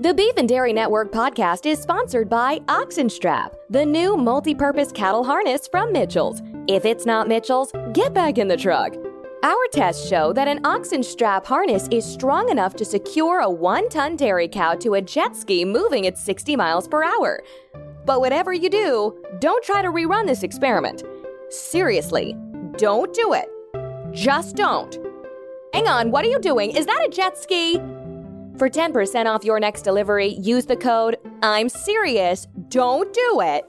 The Beef and Dairy Network podcast is sponsored by Oxenstrap, the new multi purpose cattle harness from Mitchell's. If it's not Mitchell's, get back in the truck. Our tests show that an oxen strap harness is strong enough to secure a one ton dairy cow to a jet ski moving at 60 miles per hour. But whatever you do, don't try to rerun this experiment. Seriously, don't do it. Just don't. Hang on, what are you doing? Is that a jet ski? For 10% off your next delivery, use the code I'm serious. Don't do it.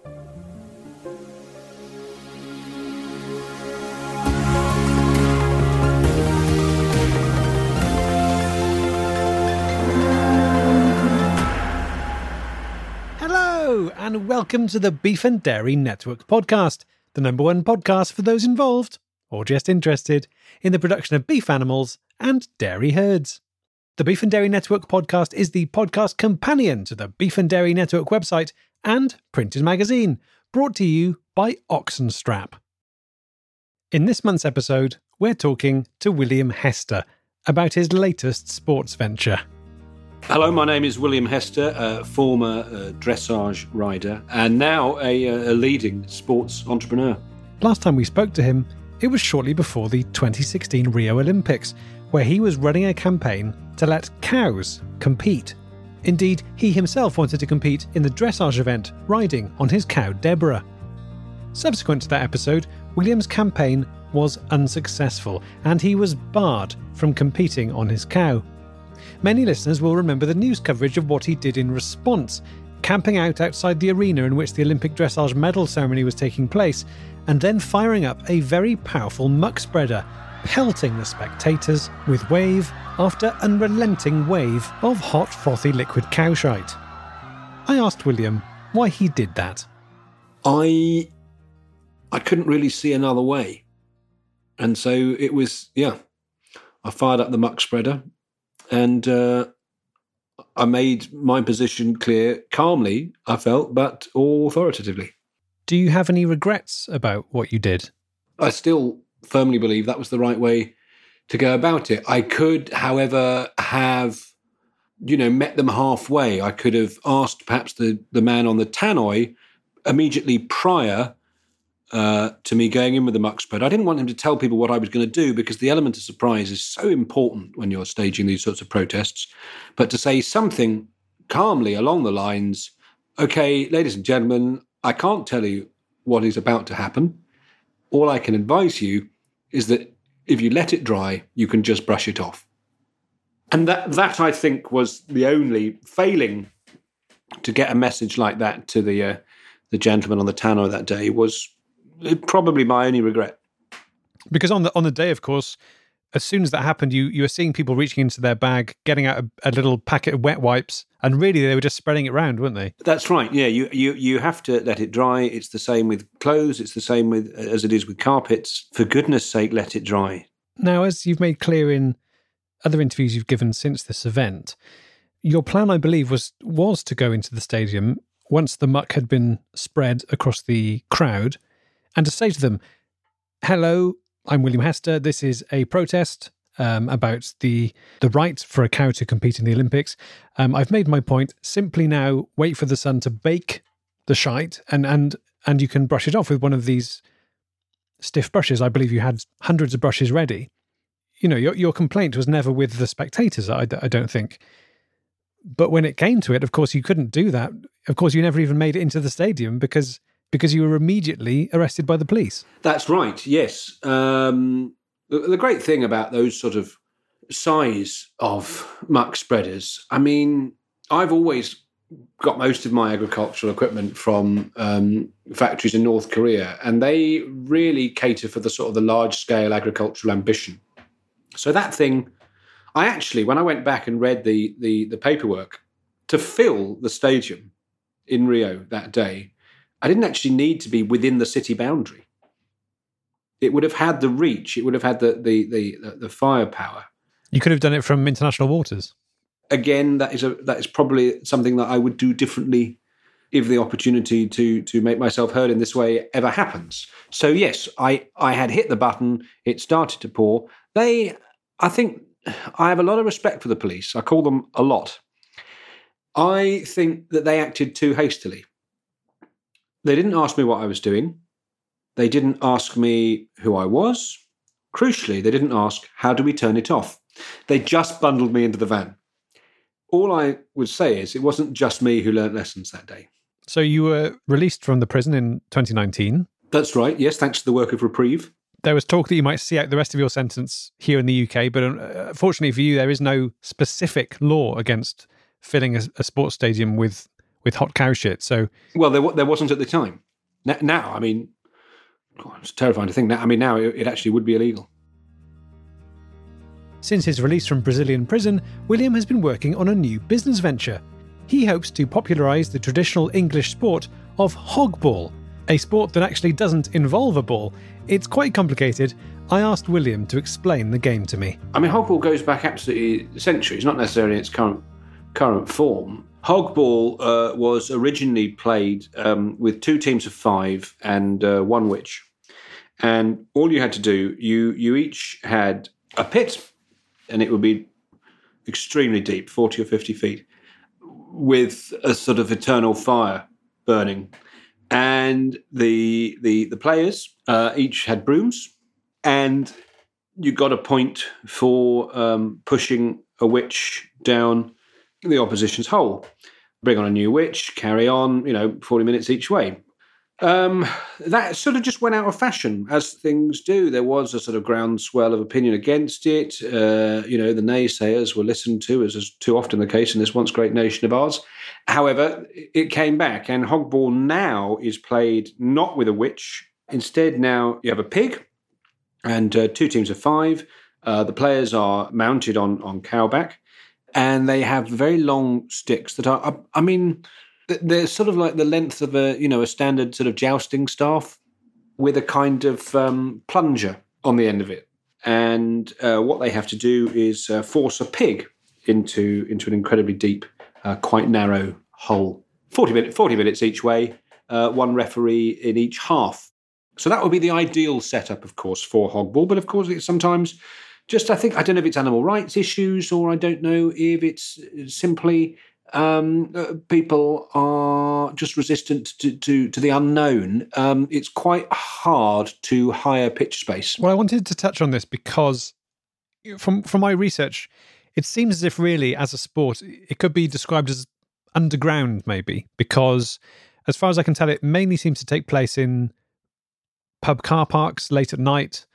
Hello, and welcome to the Beef and Dairy Network podcast, the number one podcast for those involved, or just interested, in the production of beef animals and dairy herds. The Beef and Dairy Network podcast is the podcast companion to the Beef and Dairy Network website and printed magazine, brought to you by Oxenstrap. In this month's episode, we're talking to William Hester about his latest sports venture. Hello, my name is William Hester, a former uh, dressage rider and now a, uh, a leading sports entrepreneur. Last time we spoke to him, it was shortly before the 2016 Rio Olympics, where he was running a campaign to let cows compete. Indeed, he himself wanted to compete in the dressage event, riding on his cow Deborah. Subsequent to that episode, William's campaign was unsuccessful and he was barred from competing on his cow. Many listeners will remember the news coverage of what he did in response, camping out outside the arena in which the Olympic dressage medal ceremony was taking place, and then firing up a very powerful muck spreader, pelting the spectators with wave after unrelenting wave of hot, frothy liquid cowshite. I asked William why he did that. I I couldn't really see another way, and so it was yeah. I fired up the muck spreader, and uh, I made my position clear calmly. I felt, but authoritatively. Do you have any regrets about what you did? I still firmly believe that was the right way to go about it. I could, however, have you know met them halfway. I could have asked perhaps the the man on the tannoy immediately prior uh, to me going in with the spread. I didn't want him to tell people what I was going to do because the element of surprise is so important when you're staging these sorts of protests. But to say something calmly along the lines, okay, ladies and gentlemen, I can't tell you what is about to happen. All I can advise you is that if you let it dry, you can just brush it off. And that, that I think was the only failing to get a message like that to the uh, the gentleman on the tannoy that day was probably my only regret. Because on the on the day, of course, as soon as that happened, you you were seeing people reaching into their bag, getting out a, a, little packet of wet wipes, and really they were just spreading it around, weren't they? That's right. Yeah, you you you have to let it dry. It's the same with clothes. It's the same with as it is with carpets. For goodness' sake, let it dry. Now, as you've made clear in other interviews you've given since this event, your plan, I believe, was was to go into the stadium once the muck had been spread across the crowd and to say to them, Hello, I'm William Hester. This is a protest um, about the the right for a cow to compete in the Olympics. Um, I've made my point. Simply now wait for the sun to bake the shite and and and you can brush it off with one of these stiff brushes. I believe you had hundreds of brushes ready. You know, your your complaint was never with the spectators. I, I don't think. But when it came to it, of course, you couldn't do that. Of course, you never even made it into the stadium because because you were immediately arrested by the police. That's right. Yes. Um, the, the, great thing about those sort of size of muck spreaders, I mean, I've always got most of my agricultural equipment from um, factories in North Korea, and they really cater for the sort of the large scale agricultural ambition. So that thing, I actually, when I went back and read the the, the paperwork to fill the stadium in Rio that day, I didn't actually need to be within the city boundary. It would have had the reach. It would have had the the the, the firepower. You could have done it from international waters. Again, that is a that is probably something that I would do differently if the opportunity to to make myself heard in this way ever happens. So yes, I I had hit the button. It started to pour. They, I think, I have a lot of respect for the police. I call them a lot. I think that they acted too hastily. They didn't ask me what I was doing. They didn't ask me who I was. Crucially, they didn't ask, how do we turn it off? They just bundled me into the van. All I would say is it wasn't just me who learnt lessons that day. So you were released from the prison in 2019. That's right. Yes, thanks to the work of Reprieve. There was talk that you might see out the rest of your sentence here in the UK, but uh, fortunately for you, there is no specific law against filling a, a sports stadium with with hot cow shit. So, well, there there wasn't at the time. Now, I mean, God, it's terrifying to think. Now, I mean, now it, it actually would be illegal. Since his release from Brazilian prison, William has been working on a new business venture. He hopes to popularise the traditional English sport of hogball, a sport that actually doesn't involve a ball. It's quite complicated. I asked William to explain the game to me. I mean, hogball goes back absolutely centuries, not necessarily in its current current form. Hogball uh, was originally played um, with two teams of five and uh, one witch, and all you had to do you you each had a pit, and it would be extremely deep, forty or fifty feet, with a sort of eternal fire burning, and the the the players uh, each had brooms, and you got a point for um, pushing a witch down the opposition's hole. Bring on a new witch, carry on, you know, 40 minutes each way. Um, that sort of just went out of fashion, as things do. There was a sort of groundswell of opinion against it. Uh, you know, the naysayers were listened to, as is too often the case in this once great nation of ours. However, it came back, and Hogball now is played not with a witch. Instead, now you have a pig and uh, two teams of five. Uh, the players are mounted on on cowback and they have very long sticks that are, I mean, they're sort of like the length of a, you know, a standard sort of jousting staff with a kind of um, plunger on the end of it. And uh, what they have to do is uh, force a pig into into an incredibly deep, uh, quite narrow hole. 40, minute, 40 minutes each way, uh, one referee in each half. So that would be the ideal setup, of course, for hogball. But of course, it's sometimes just I think I don't know if it's animal rights issues or I don't know if it's simply um, uh, people are just resistant to, to, to the unknown. Um, it's quite hard to hire pitch space. Well, I wanted to touch on this because from from my research, it seems as if really as a sport, it could be described as underground, maybe because as far as I can tell, it mainly seems to take place in pub car parks late at night.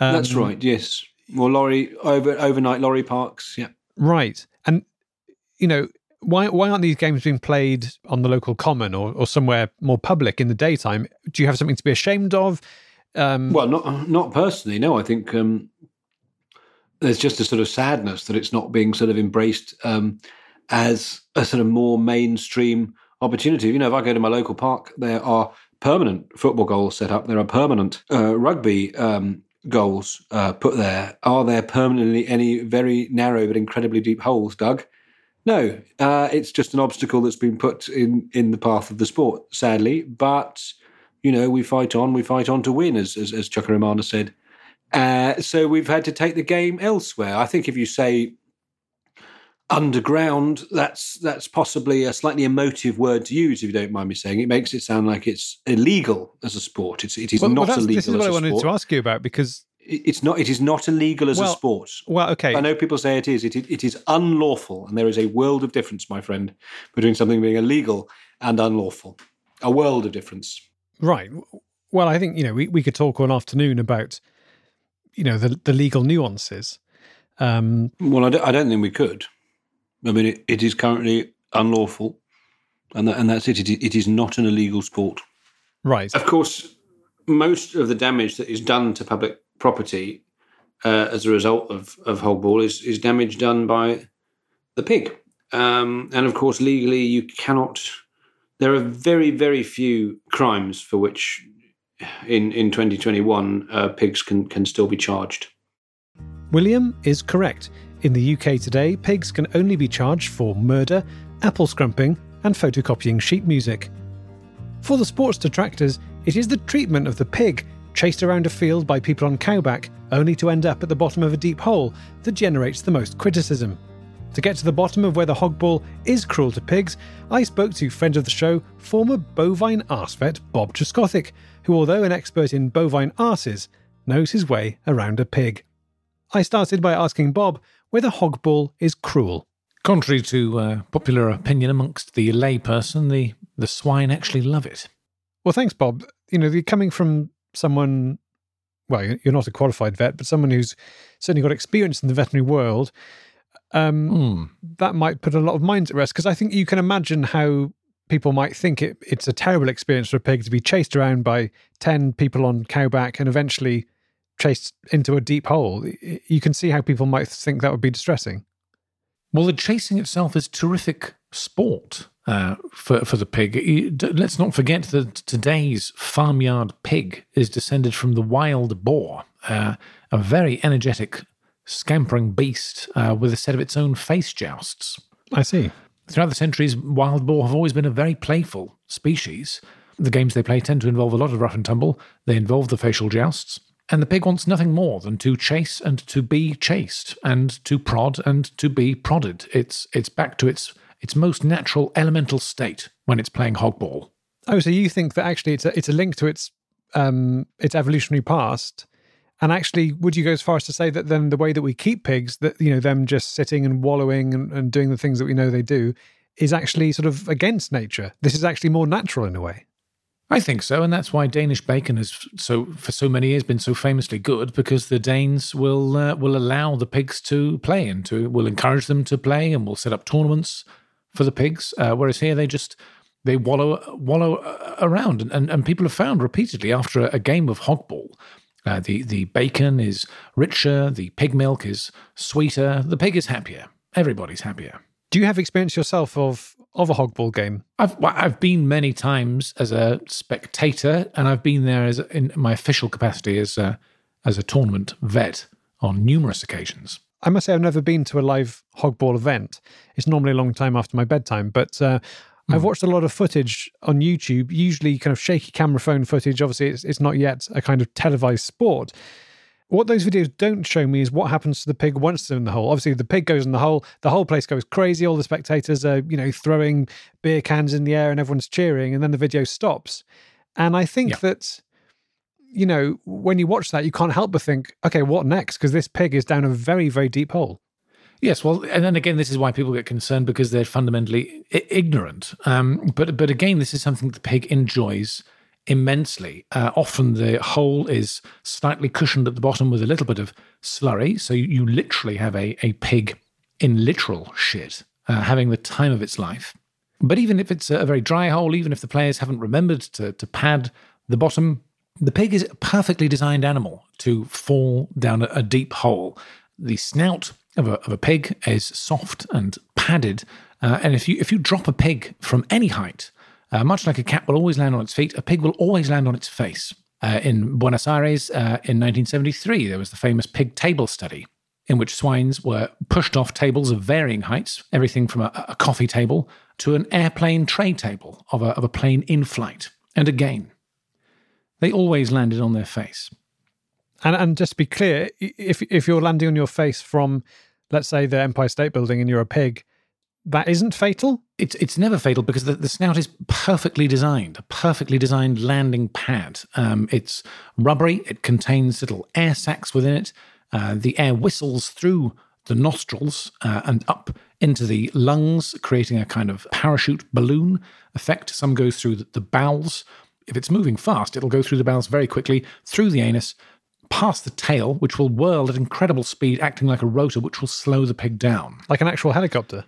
Um, That's right. Yes more lorry over overnight lorry parks. Yeah, right. And you know why why aren't these games being played on the local common or, or somewhere more public in the daytime? Do you have something to be ashamed of? Um, well, not not personally. No, I think um, there's just a sort of sadness that it's not being sort of embraced um, as a sort of more mainstream opportunity. You know, if I go to my local park, there are permanent football goals set up. There are permanent uh, rugby um, goals uh, put there, are there permanently any very narrow but incredibly deep holes, Doug? No, uh, it's just an obstacle that's been put in, in the path of the sport, sadly. But, you know, we fight on, we fight on to win, as, as, as said. Uh, so we've had to take the game elsewhere. I think if you say underground, that's that's possibly a slightly emotive word to use, if you don't mind me saying. It makes it sound like it's illegal as a sport. It's it is well, not well, illegal. This is what I wanted sport. to ask you about because it's not. It is not illegal as well, a sport. Well, okay. I know people say it is. It, it is unlawful, and there is a world of difference, my friend, between something being illegal and unlawful. A world of difference. Right. Well, I think you know we, we could talk all afternoon about you know the the legal nuances. Um, well, I don't, I don't think we could. I mean, it, it is currently unlawful, and that, and that's it. it. It is not an illegal sport. Right. Of course, most of the damage that is done to public property uh, as a result of of hogball is is damage done by the pig. Um, and of course, legally, you cannot. There are very very few crimes for which, in in 2021, uh, pigs can can still be charged. William is correct. In the UK today, pigs can only be charged for murder, apple scrumping, and photocopying sheet music. For the sports detractors, it is the treatment of the pig, chased around a field by people on cowback, only to end up at the bottom of a deep hole, that generates the most criticism. To get to the bottom of whether hogball is cruel to pigs, I spoke to friend of the show, former bovine arse vet Bob Truskothic, who, although an expert in bovine arses, knows his way around a pig. I started by asking Bob whether hogball is cruel. Contrary to uh, popular opinion amongst the layperson, the, the swine actually love it. Well, thanks, Bob. You know, you're coming from someone, well, you're not a qualified vet, but someone who's certainly got experience in the veterinary world. Um, Mm. That might put a lot of minds at rest because I think you can imagine how people might think it, it's a terrible experience for a pig to be chased around by 10 people on cowback and eventually chased into a deep hole. You can see how people might think that would be distressing. Well, the chasing itself is terrific sport uh, for for the pig. Let's not forget that today's farmyard pig is descended from the wild boar, uh, a very energetic, scampering beast uh, with a set of its own face jousts. I see. Throughout the centuries, wild boar have always been a very playful species. The games they play tend to involve a lot of rough and tumble. They involve the facial jousts. And the pig wants nothing more than to chase and to be chased and to prod and to be prodded. It's it's back to its its most natural elemental state when it's playing hogball. Oh, so you think that actually it's a, it's a link to its um, its evolutionary past, and actually, would you go as far as to say that then the way that we keep pigs, that you know them just sitting and wallowing and, and doing the things that we know they do, is actually sort of against nature? This is actually more natural in a way. I think so, and that's why Danish bacon has so for so many years been so famously good because the Danes will uh, will allow the pigs to play and to will encourage them to play and will set up tournaments for the pigs. Uh, whereas here they just they wallow wallow uh, around, and, and, and people have found repeatedly after a, a game of hogball. Uh, the the bacon is richer, the pig milk is sweeter, the pig is happier. Everybody's happier. Do you have experience yourself of of a hogball game? I've I've been many times as a spectator, and I've been there as in my official capacity as a as a tournament vet on numerous occasions. I must say I've never been to a live hogball event. It's normally a long time after my bedtime, but uh, I've watched a lot of footage on YouTube, usually kind of shaky camera phone footage. Obviously, it's, it's not yet a kind of televised sport. What those videos don't show me is what happens to the pig once they're in the hole. Obviously, the pig goes in the hole, the whole place goes crazy. All the spectators are, you know, throwing beer cans in the air and everyone's cheering, and then the video stops. And I think Yeah. that, you know, when you watch that, you can't help but think, okay, what next? Because this pig is down a very, very deep hole. Yes, well, and then again, this is why people get concerned because they're fundamentally I- ignorant. Um, but but again, this is something the pig enjoys immensely. Uh, often the hole is slightly cushioned at the bottom with a little bit of slurry, so you, you literally have a a pig in literal shit, uh, having the time of its life. But even if it's a very dry hole, even if the players haven't remembered to, to pad the bottom, the pig is a perfectly designed animal to fall down a, deep hole. The snout of a, of a pig is soft and padded, uh, and if you if you drop a pig from any height, uh, much like a cat will always land on its feet, a pig will always land on its face. Uh, in Buenos Aires uh, in 1973, there was the famous pig table study, in which swines were pushed off tables of varying heights, everything from a, a coffee table to an airplane tray table of a, of a plane in flight. And again, they always landed on their face. And and just to be clear, if if you're landing on your face from, let's say, the Empire State Building and you're a pig, that isn't fatal. It's it's never fatal because the, the snout is perfectly designed, a perfectly designed landing pad. Um, it's rubbery. It contains little air sacs within it. Uh, the air whistles through the nostrils uh, and up into the lungs, creating a kind of parachute balloon effect. Some goes through the, the bowels. If it's moving fast, it'll go through the bowels very quickly, through the anus, past the tail, which will whirl at incredible speed, acting like a rotor, which will slow the pig down. like an actual helicopter.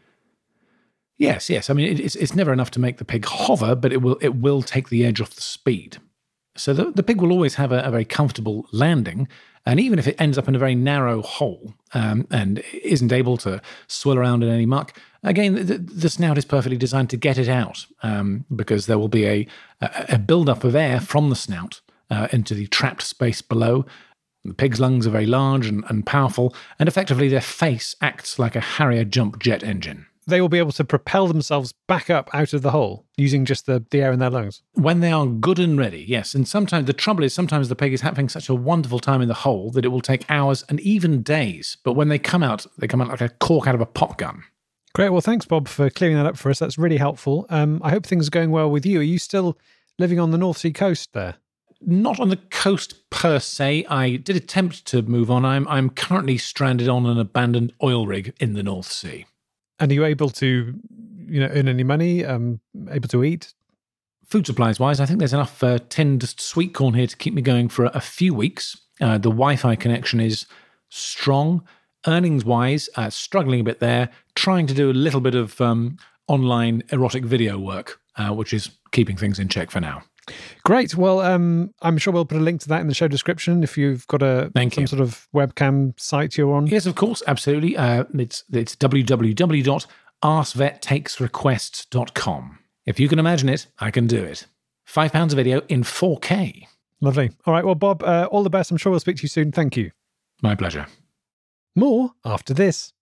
Yes, yes. I mean, it's it's never enough to make the pig hover, but it will it will take the edge off the speed. So the, the pig will always have a, a very comfortable landing, and even if it ends up in a very narrow hole um, and isn't able to swirl around in any muck, again, the, the snout is perfectly designed to get it out um, because there will be a a, buildup of air from the snout uh, into the trapped space below. The pig's lungs are very large and, and powerful, and effectively their face acts like a Harrier jump jet engine. They will be able to propel themselves back up out of the hole using just the, the air in their lungs. when they are good and ready, yes. And sometimes the trouble is sometimes the pig is having such a wonderful time in the hole that it will take hours and even days. But when they come out, they come out like a cork out of a pop gun. Great. Well, thanks, Bob, for clearing that up for us. That's really helpful. Um, I hope things are going well with you. Are you still living on the North Sea coast there? Not on the coast per se. I did attempt to move on. I'm I'm currently stranded on an abandoned oil rig in the North Sea. And are you able to, you know, earn any money? Um, able to eat? Food supplies wise, I think there's enough uh, tinned sweet corn here to keep me going for a, few weeks. Uh, the Wi-Fi connection is strong. Earnings wise, uh, struggling a bit there. Trying to do a little bit of um, online erotic video work, uh, which is keeping things in check for now. Great. Well, um, I'm sure we'll put a link to that in the show description if you've got a Thank some you. sort of webcam site you're on. Yes, of course, absolutely. Uh, it's it's www.askvettakesrequests.com. If you can imagine it, I can do it. Five pounds a video in 4K. Lovely. All right. Well, Bob, uh, all the best. I'm sure we'll speak to you soon. Thank you. My pleasure. More after this.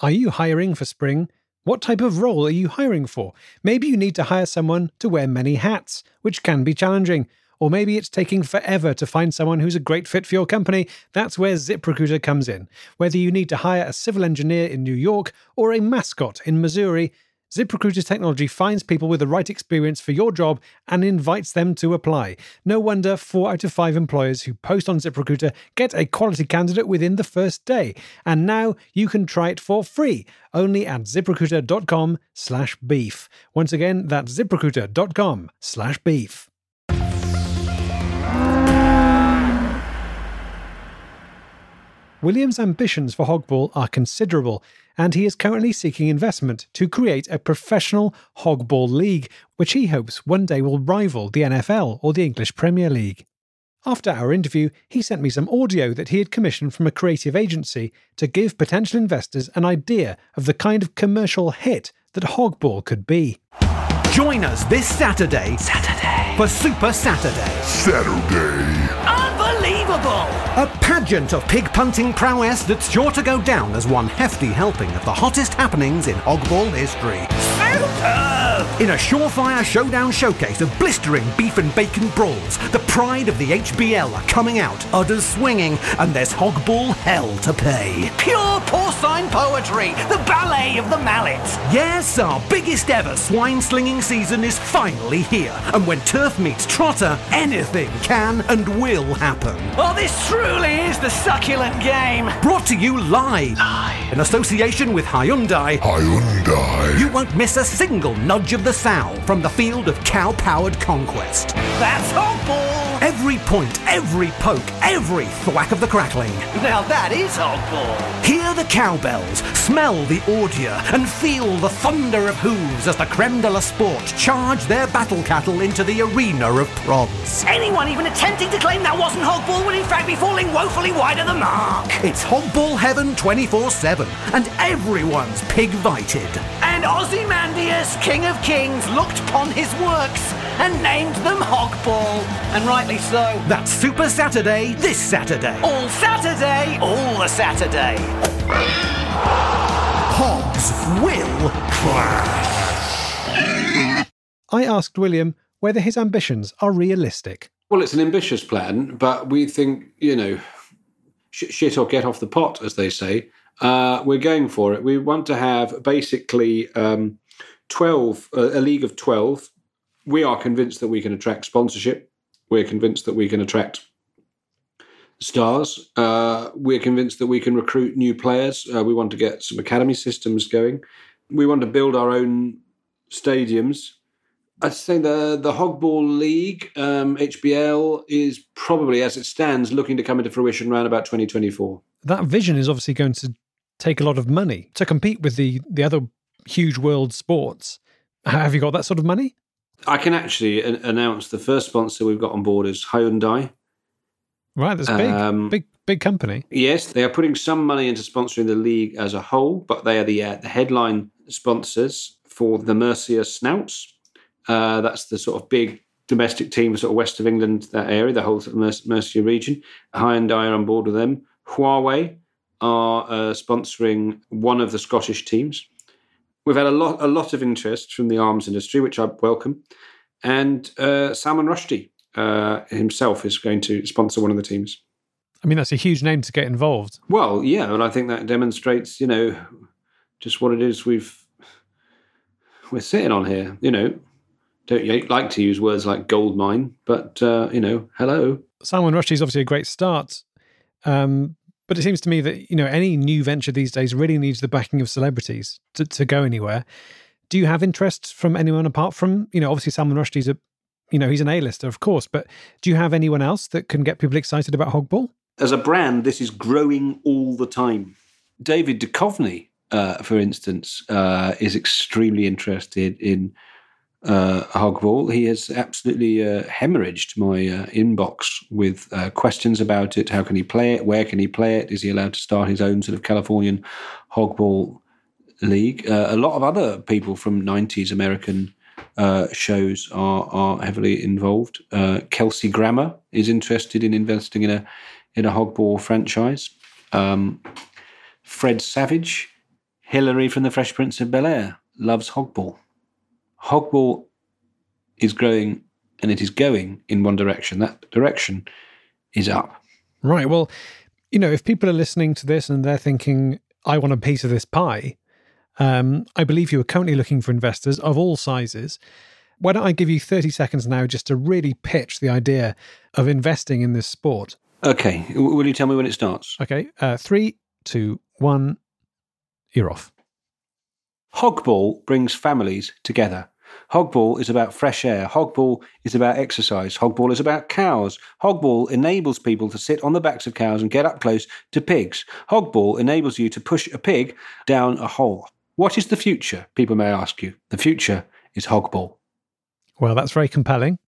Are you hiring for spring? What type of role are you hiring for? Maybe you need to hire someone to wear many hats, which can be challenging. Or maybe it's taking forever to find someone who's a great fit for your company. That's where ZipRecruiter comes in. Whether you need to hire a civil engineer in New York or a mascot in Missouri, ZipRecruiter's technology finds people with the right experience for your job and invites them to apply. No wonder four out of five employers who post on ZipRecruiter get a quality candidate within the first day. And now you can try it for free only at ziprecruiter.com slash beef. Once again, that's ziprecruiter.com slash beef. William's ambitions for Hogball are considerable, and he is currently seeking investment to create a professional Hogball league, which he hopes one day will rival the NFL or the English Premier League. After our interview, he sent me some audio that he had commissioned from a creative agency to give potential investors an idea of the kind of commercial hit that Hogball could be. Join us this Saturday. Saturday. For Super Saturday. Saturday. Ah! Unbelievable! A pageant of pig punting prowess that's sure to go down as one hefty helping of the hottest happenings in Hogball history. Superb! In a surefire showdown showcase of blistering beef and bacon brawls, the pride of the HBL are coming out, udders swinging, and there's Hogball hell to pay. Pure porcine poetry, the ballet of the mallet. Yes, our biggest ever swine slinging season is finally here. And when turf meets trotter, anything can and will happen. Oh, this truly is the succulent game. Brought to you live, in association with Hyundai. Hyundai. You won't miss a single nudge of the sow from the field of cow powered conquest. That's Hogball. Every point, every poke, every thwack of the crackling. Now that is Hogball. Hear the cowbells, smell the ordure, and feel the thunder of hooves as the creme de la sport charge their battle cattle into the arena of prods. Anyone even attempting to claim that wasn't Hogball would in fact be falling woefully wide of the mark. It's Hogball Heaven 24 7, and everyone's pig vited. And Ozymandias, King of Kings, looked upon his works and named them Hogball. And rightly so. That's Super Saturday this Saturday. All Saturday, all the Saturday. Hogs will crash. I asked William whether his ambitions are realistic. Well, it's an ambitious plan, but we think, you know, sh- shit or get off the pot, as they say. Uh, we're going for it. We want to have basically um, 12, uh, a league of 12. We are convinced that we can attract sponsorship. We're convinced that we can attract stars. Uh, we're convinced that we can recruit new players. Uh, we want to get some academy systems going. We want to build our own stadiums. I'd say the the Hogball League, um, HBL, is probably, as it stands, looking to come into fruition around about 2024. That vision is obviously going to take a lot of money to compete with the, the other huge world sports. Have you got that sort of money? I can actually a- announce the first sponsor we've got on board is Hyundai. Right, that's big, Um, big, big company. Yes, they are putting some money into sponsoring the league as a whole, but they are the uh, the headline sponsors for the Mercia Snouts. Uh, that's the sort of big domestic team, sort of west of England, that area, the whole sort of Mer- Mercia region. Hyundai are on board with them. Huawei are uh, sponsoring one of the Scottish teams. We've had a lot, a lot of interest from the arms industry, which I welcome. And uh, Salman Rushdie uh, himself is going to sponsor one of the teams. I mean, that's a huge name to get involved. Well, yeah, and I think that demonstrates, you know, just what it is we've we're sitting on here. You know, don't you like to use words like gold mine, but uh, you know, hello. Salman Rushdie is obviously a great start, um, but it seems to me that you know any new venture these days really needs the backing of celebrities to, to go anywhere. Do you have interest from anyone apart from you know obviously Salman Rushdie's a you know he's an A-lister of course, but do you have anyone else that can get people excited about Hogball? As a brand, this is growing all the time. David Duchovny, uh, for instance, uh, is extremely interested in uh, Hogball. He has absolutely uh, hemorrhaged my uh, inbox with uh, questions about it. How can he play it? Where can he play it? Is he allowed to start his own sort of Californian Hogball league? Uh, a lot of other people from 90s American uh, shows are, are heavily involved. Kelsey Grammer is interested in investing in a in a Hogball franchise. Um, Fred Savage, Hilary from the Fresh Prince of Bel Air loves Hogball. Hogball is growing and it is going in one direction. That direction is up. Right. Well, you know, if people are listening to this and they're thinking, I want a piece of this pie, um, I believe you are currently looking for investors of all sizes. Why don't I give you 30 seconds now just to really pitch the idea of investing in this sport? Okay. Will you tell me when it starts? Okay. Uh, three, two, one, you're off. Hogball brings families together. Hogball is about fresh air. Hogball is about exercise. Hogball is about cows. Hogball enables people to sit on the backs of cows and get up close to pigs. Hogball enables you to push a pig down a hole. What is the future? People may ask you. The future is Hogball. Well, that's very compelling.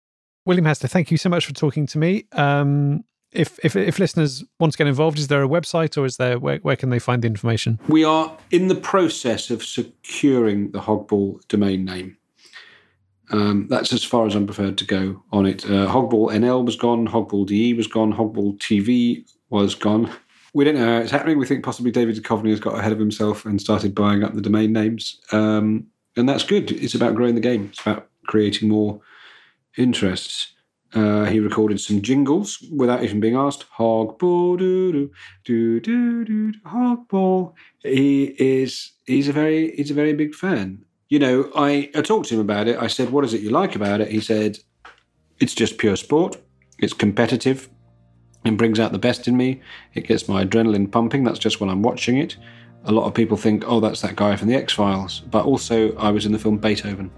William Hester, thank you so much for talking to me. Um, if, if if listeners want to get involved, is there a website or is there where, where can they find the information? We are in the process of securing the Hogball domain name. Um, that's as far as I'm prepared to go on it. Uh, Hogball NL was gone, Hogball DE was gone, Hogball TV was gone. We don't know how it's happening. We think possibly David Duchovny has got ahead of himself and started buying up the domain names. Um, and that's good. It's about growing the game, it's about creating more interests. Uh, he recorded some jingles without even being asked. Hogball, doo doo doo doo doo, Hogball. He is he's a very he's a very big fan. You know, I, I talked to him about it. I said, "What is it you like about it?" He said, "It's just pure sport. It's competitive. It brings out the best in me. It gets my adrenaline pumping. That's just when I'm watching it." A lot of people think, "Oh, that's that guy from the X Files," but also I was in the film Beethoven,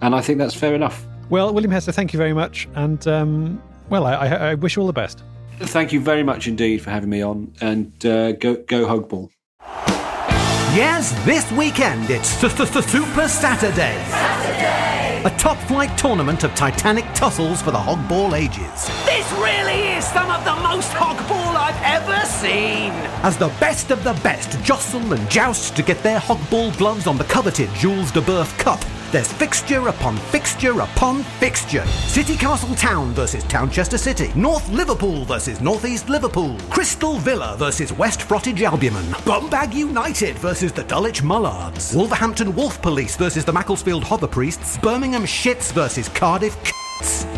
and I think that's fair enough. Well, William Hester, thank you very much. And, um, well, I, I, I, wish you all the best. Thank you very much indeed for having me on. And uh, go, go Hogball. Yes, this weekend it's Super Saturday. Saturday! A top flight tournament of titanic tussles for the hogball ages. This really is some of the most hogball I've ever seen. As the best of the best jostle and joust to get their hogball gloves on the coveted Jules de Boeuf Cup there's fixture upon fixture upon fixture. City Castle Town versus Townchester City. North Liverpool versus Northeast Liverpool. Crystal Villa versus West Frottage Albion. Bumbag United versus the Dulwich Mullards. Wolverhampton Wolf Police versus the Macclesfield Hover Priests. Birmingham Shits versus Cardiff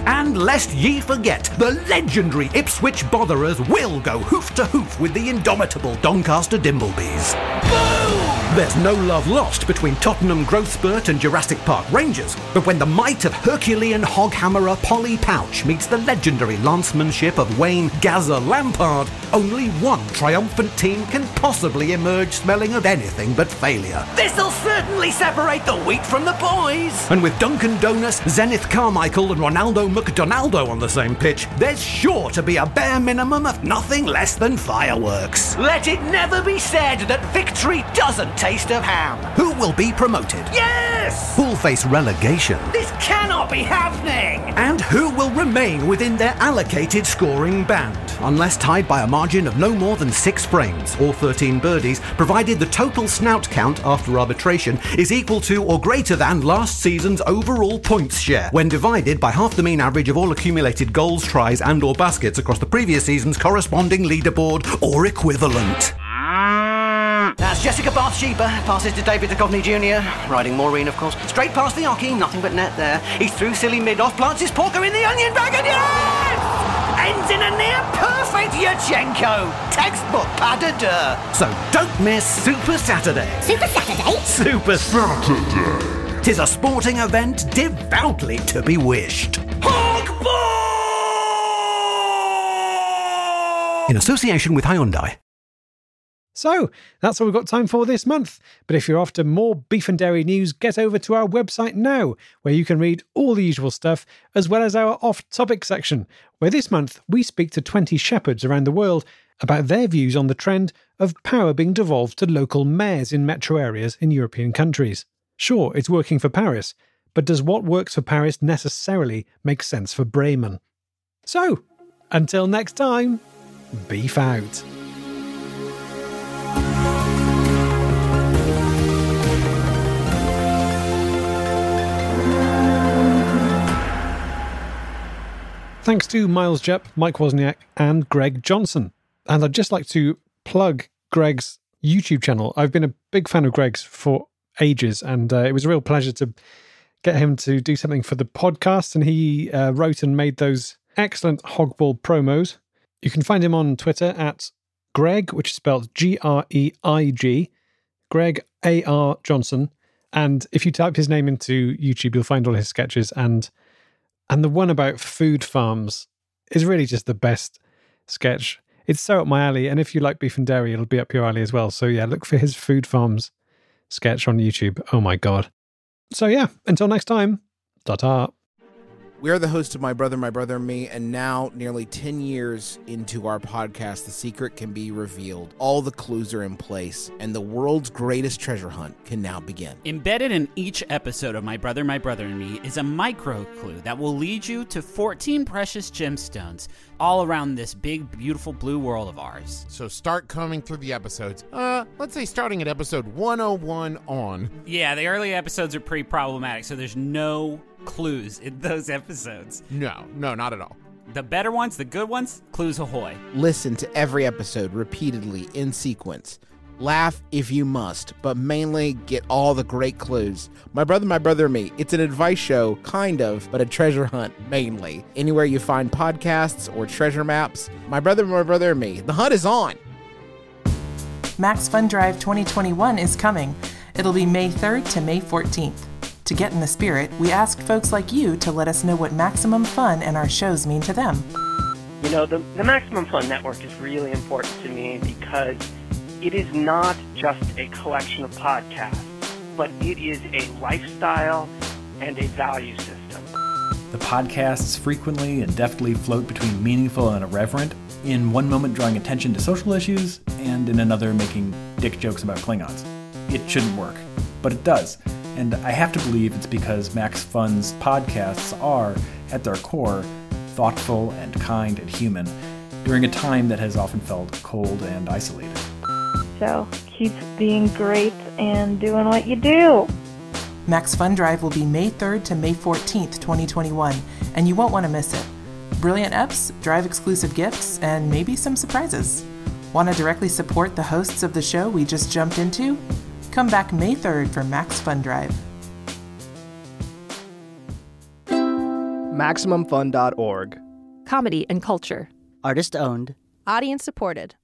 and lest ye forget, the legendary Ipswich Botherers will go hoof to hoof with the indomitable Doncaster Dimblebees. There's no love lost between Tottenham Growth Spurt and Jurassic Park Rangers, but when the might of Herculean hoghammerer Polly Pouch meets the legendary lancemanship of Wayne Gazza Lampard, only one triumphant team can possibly emerge smelling of anything but failure. This'll certainly separate the wheat from the boys. And with Duncan Donus, Zenith Carmichael, and Ronaldo McDonaldo on the same pitch, there's sure to be a bare minimum of nothing less than fireworks. Let it never be said that victory doesn't taste of ham. Who will be promoted? Yes! Who'll face relegation? This cannot be happening! And who will remain within their allocated scoring band, unless tied by a margin of no more than six frames or 13 birdies, provided the total snout count after arbitration is equal to or greater than last season's overall points share, when divided by half the mean average of all accumulated goals, tries, and or baskets across the previous season's corresponding leaderboard or equivalent. That's Jessica Bathsheba, passes to David Duchovny Jr., riding Maureen, of course. Straight past the oche, nothing but net there. He's through silly mid-off, plants his porker in the onion bag, and yes! ends in a near perfect Yurchenko. Textbook pas de deux. So don't miss Super Saturday. Super Saturday? Super Saturday. Tis a sporting event devoutly to be wished. In association with Hyundai. So, that's all we've got time for this month. But if you're after more beef and dairy news, get over to our website now, where you can read all the usual stuff, as well as our off topic section, where this month we speak to 20 shepherds around the world about their views on the trend of power being devolved to local mayors in metro areas in European countries. Sure, it's working for Paris, but does what works for Paris necessarily make sense for Bremen? So, until next time, beef out. Thanks to Miles Jupp, Mike Wozniak, and Greig Johnson. And I'd just like to plug Greig's YouTube channel. I've been a big fan of Greig's for ages, and uh, it was a real pleasure to get him to do something for the podcast. And he uh, wrote and made those excellent Hogball promos. You can find him on Twitter at Greig, which is spelled G R E I G, Greig A R Johnson. And if you type his name into YouTube, you'll find all his sketches. And and the one about food farms is really just the best sketch. It's so up my alley. And if you like beef and dairy, it'll be up your alley as well. So yeah, look for his food farms sketch on YouTube. Oh my God. So yeah, until next time, ta ta. We are the host of My Brother, My Brother and Me, and now, nearly 10 years into our podcast, the secret can be revealed. All the clues are in place, and the world's greatest treasure hunt can now begin. Embedded in each episode of My Brother, My Brother and Me is a micro clue that will lead you to 14 precious gemstones all around this big, beautiful blue world of ours. So start coming through the episodes. Uh, let's say starting at episode 101 on. Yeah, the early episodes are pretty problematic, so there's no clues in those episodes. No, no, not at all. The better ones, the good ones, clues ahoy. Listen to every episode repeatedly in sequence. Laugh if you must, but mainly get all the great clues. My Brother, My Brother and Me, it's an advice show, kind of, but a treasure hunt mainly. Anywhere you find podcasts or treasure maps, My Brother, My Brother and Me, the hunt is on. Max Fun Drive 2021 is coming. It'll be May 3rd to May 14th. To get in the spirit, we asked folks like you to let us know what maximum fun and our shows mean to them. You know, the, the Maximum Fun Network is really important to me because it is not just a collection of podcasts, but it is a lifestyle and a value system. The podcasts frequently and deftly float between meaningful and irreverent, in one moment drawing attention to social issues, and in another making dick jokes about Klingons. It shouldn't work, but it does. And I have to believe it's because Max Fun's podcasts are, at their core, thoughtful and kind and human, during a time that has often felt cold and isolated. So keep being great and doing what you do. Max Fun Drive will be May 3rd to May 14th, 2021, and you won't want to miss it. Brilliant EPs, drive exclusive gifts, and maybe some surprises. Want to directly support the hosts of the show we just jumped into? Come back May 3rd for Max Fun Drive. MaximumFun.org. Comedy and culture. Artist owned. Audience supported.